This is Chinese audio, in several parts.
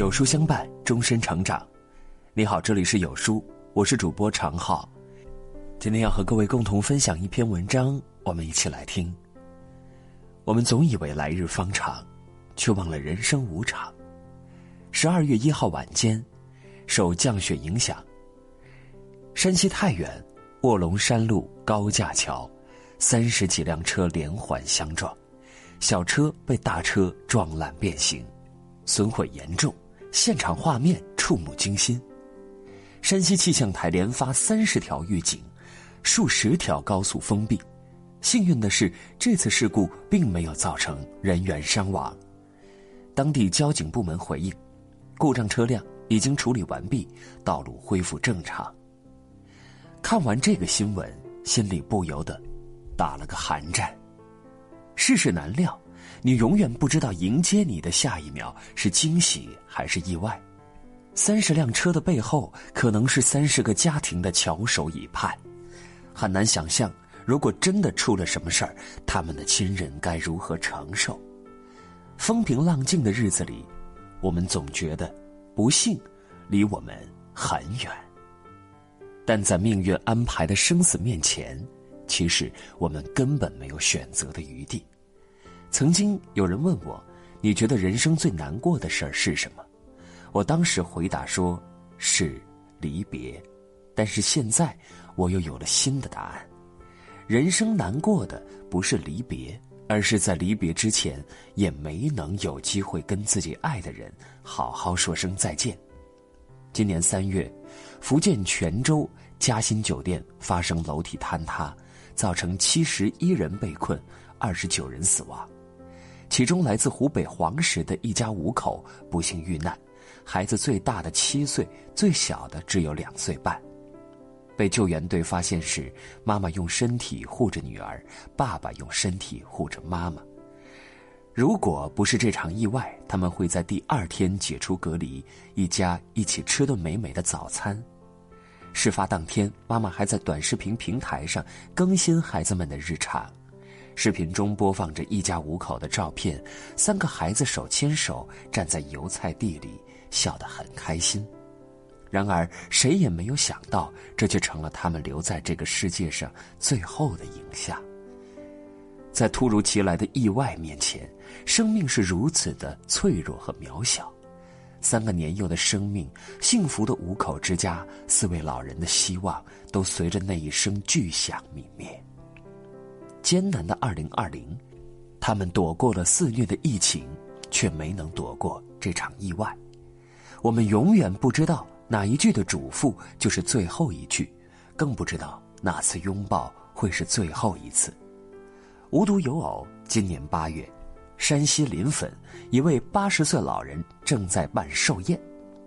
有书相伴，终身成长。你好，这里是有书，我是主播常浩。今天要和各位共同分享一篇文章，我们一起来听。我们总以为来日方长，却忘了人生无常。十二月一号晚间，受降雪影响，山西太原卧龙山路高架桥，三十几辆车连环相撞，小车被大车撞烂变形，损毁严重。现场画面触目惊心。山西气象台连发三十条预警，数十条高速封闭。幸运的是，这次事故并没有造成人员伤亡。当地交警部门回应，故障车辆已经处理完毕，道路恢复正常。看完这个新闻，心里不由得打了个寒战。世事难料。你永远不知道迎接你的下一秒是惊喜还是意外。三十辆车的背后，可能是三十个家庭的翘首以盼。很难想象，如果真的出了什么事儿，他们的亲人该如何承受？风平浪静的日子里，我们总觉得不幸离我们很远。但在命运安排的生死面前，其实我们根本没有选择的余地。曾经有人问我：“你觉得人生最难过的事儿是什么？”我当时回答说：“是离别。”但是现在我又有了新的答案：人生难过的不是离别，而是在离别之前也没能有机会跟自己爱的人好好说声再见。今年三月，福建泉州嘉兴酒店发生楼体坍塌，造成七十一人被困，二十九人死亡。其中来自湖北黄石的一家五口不幸遇难，孩子最大的七岁，最小的只有两岁半。被救援队发现时，妈妈用身体护着女儿，爸爸用身体护着妈妈。如果不是这场意外，他们会在第二天解除隔离，一家一起吃顿美美的早餐。事发当天，妈妈还在短视频平台上更新孩子们的日常。视频中播放着一家五口的照片，三个孩子手牵手站在油菜地里，笑得很开心。然而，谁也没有想到，这却成了他们留在这个世界上最后的影像。在突如其来的意外面前，生命是如此的脆弱和渺小。三个年幼的生命，幸福的五口之家，四位老人的希望，都随着那一声巨响泯灭。艰难的二零二零，他们躲过了肆虐的疫情，却没能躲过这场意外。我们永远不知道哪一句的嘱咐就是最后一句，更不知道哪次拥抱会是最后一次。无独有偶，今年八月，山西临汾一位八十岁老人正在办寿宴，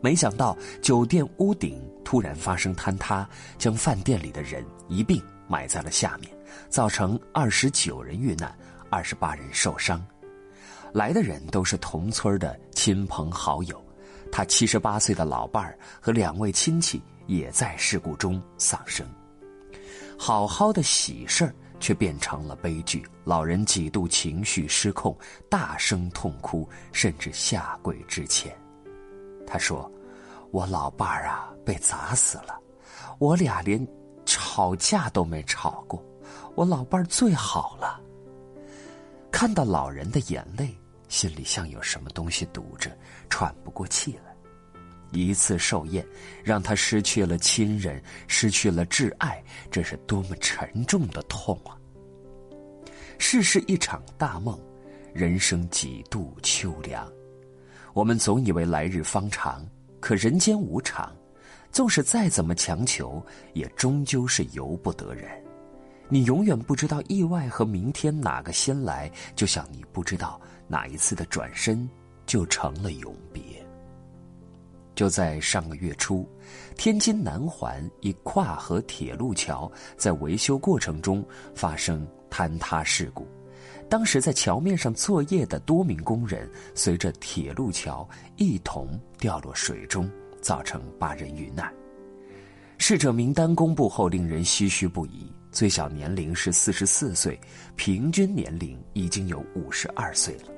没想到酒店屋顶突然发生坍塌，将饭店里的人一并埋在了下面。造成二十九人遇难，二十八人受伤。来的人都是同村的亲朋好友，他七十八岁的老伴儿和两位亲戚也在事故中丧生。好好的喜事儿却变成了悲剧，老人几度情绪失控，大声痛哭，甚至下跪致歉。他说：“我老伴儿啊，被砸死了，我俩连吵架都没吵过。”我老伴儿最好了。看到老人的眼泪，心里像有什么东西堵着，喘不过气来。一次寿宴，让他失去了亲人，失去了挚爱，这是多么沉重的痛啊！世事一场大梦，人生几度秋凉。我们总以为来日方长，可人间无常，纵使再怎么强求，也终究是由不得人。你永远不知道意外和明天哪个先来，就像你不知道哪一次的转身就成了永别。就在上个月初，天津南环一跨河铁路桥在维修过程中发生坍塌事故，当时在桥面上作业的多名工人随着铁路桥一同掉落水中，造成八人遇难。逝者名单公布后，令人唏嘘不已。最小年龄是四十四岁，平均年龄已经有五十二岁了。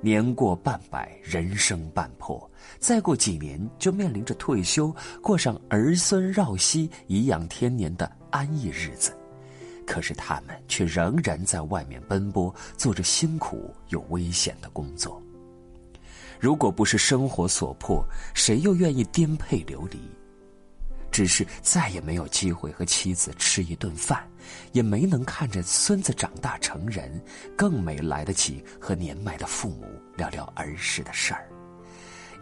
年过半百，人生半破，再过几年就面临着退休，过上儿孙绕膝、颐养天年的安逸日子。可是他们却仍然在外面奔波，做着辛苦又危险的工作。如果不是生活所迫，谁又愿意颠沛流离？只是再也没有机会和妻子吃一顿饭，也没能看着孙子长大成人，更没来得及和年迈的父母聊聊儿时的事儿。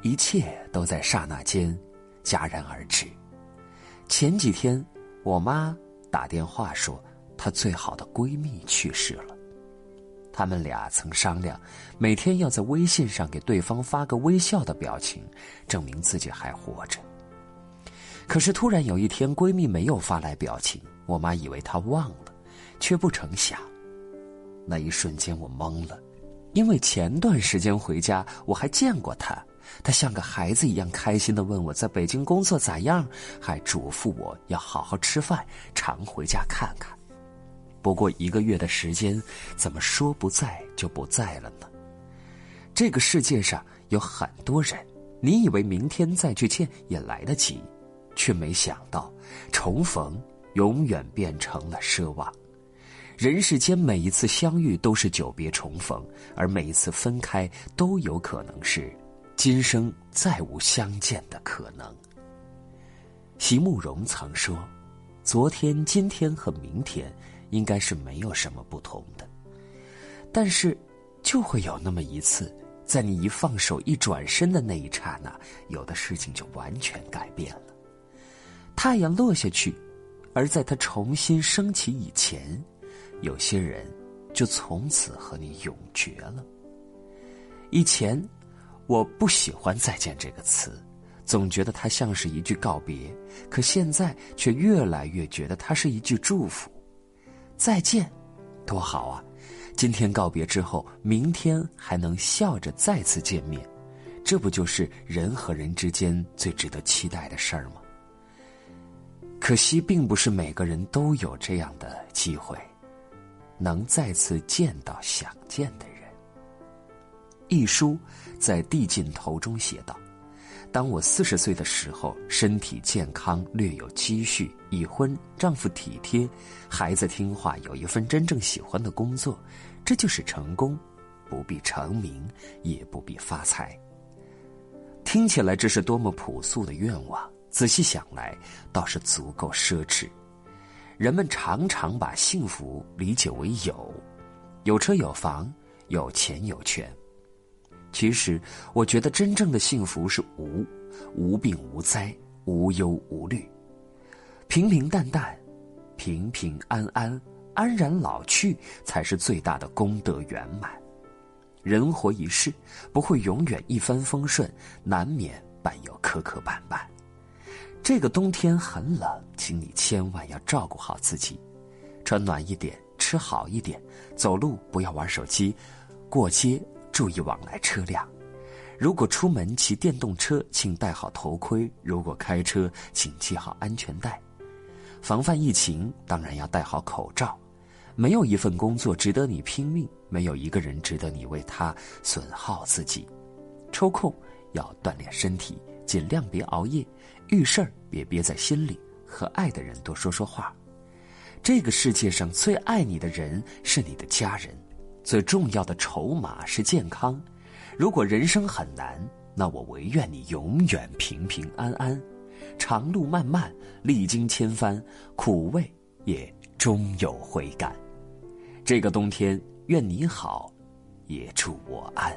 一切都在刹那间戛然而止。前几天，我妈打电话说，她最好的闺蜜去世了。他们俩曾商量，每天要在微信上给对方发个微笑的表情，证明自己还活着。可是突然有一天，闺蜜没有发来表情，我妈以为她忘了，却不成想。那一瞬间我懵了，因为前段时间回家我还见过她，她像个孩子一样开心的问我在北京工作咋样，还嘱咐我要好好吃饭，常回家看看。不过一个月的时间，怎么说不在就不在了呢？这个世界上有很多人，你以为明天再去见也来得及，却没想到重逢永远变成了奢望。人世间每一次相遇都是久别重逢，而每一次分开都有可能是今生再无相见的可能。席慕容曾说：“昨天、今天和明天。”应该是没有什么不同的，但是，就会有那么一次，在你一放手、一转身的那一刹那，有的事情就完全改变了。太阳落下去，而在它重新升起以前，有些人就从此和你永绝了。以前，我不喜欢“再见”这个词，总觉得它像是一句告别，可现在却越来越觉得它是一句祝福。再见，多好啊！今天告别之后，明天还能笑着再次见面，这不就是人和人之间最值得期待的事儿吗？可惜，并不是每个人都有这样的机会，能再次见到想见的人。一书在递进头中写道。当我四十岁的时候，身体健康，略有积蓄，已婚，丈夫体贴，孩子听话，有一份真正喜欢的工作，这就是成功，不必成名，也不必发财。听起来这是多么朴素的愿望，仔细想来，倒是足够奢侈。人们常常把幸福理解为有，有车有房，有钱有权。其实，我觉得真正的幸福是无，无病无灾，无忧无虑，平平淡淡，平平安安，安然老去，才是最大的功德圆满。人活一世，不会永远一帆风顺，难免伴有磕磕绊绊。这个冬天很冷，请你千万要照顾好自己，穿暖一点，吃好一点，走路不要玩手机，过街。注意往来车辆，如果出门骑电动车，请戴好头盔；如果开车，请系好安全带。防范疫情，当然要戴好口罩。没有一份工作值得你拼命，没有一个人值得你为他损耗自己。抽空要锻炼身体，尽量别熬夜，遇事儿别憋在心里，和爱的人多说说话。这个世界上最爱你的人是你的家人。最重要的筹码是健康。如果人生很难，那我唯愿你永远平平安安。长路漫漫，历经千帆，苦味也终有回甘。这个冬天，愿你好，也祝我安。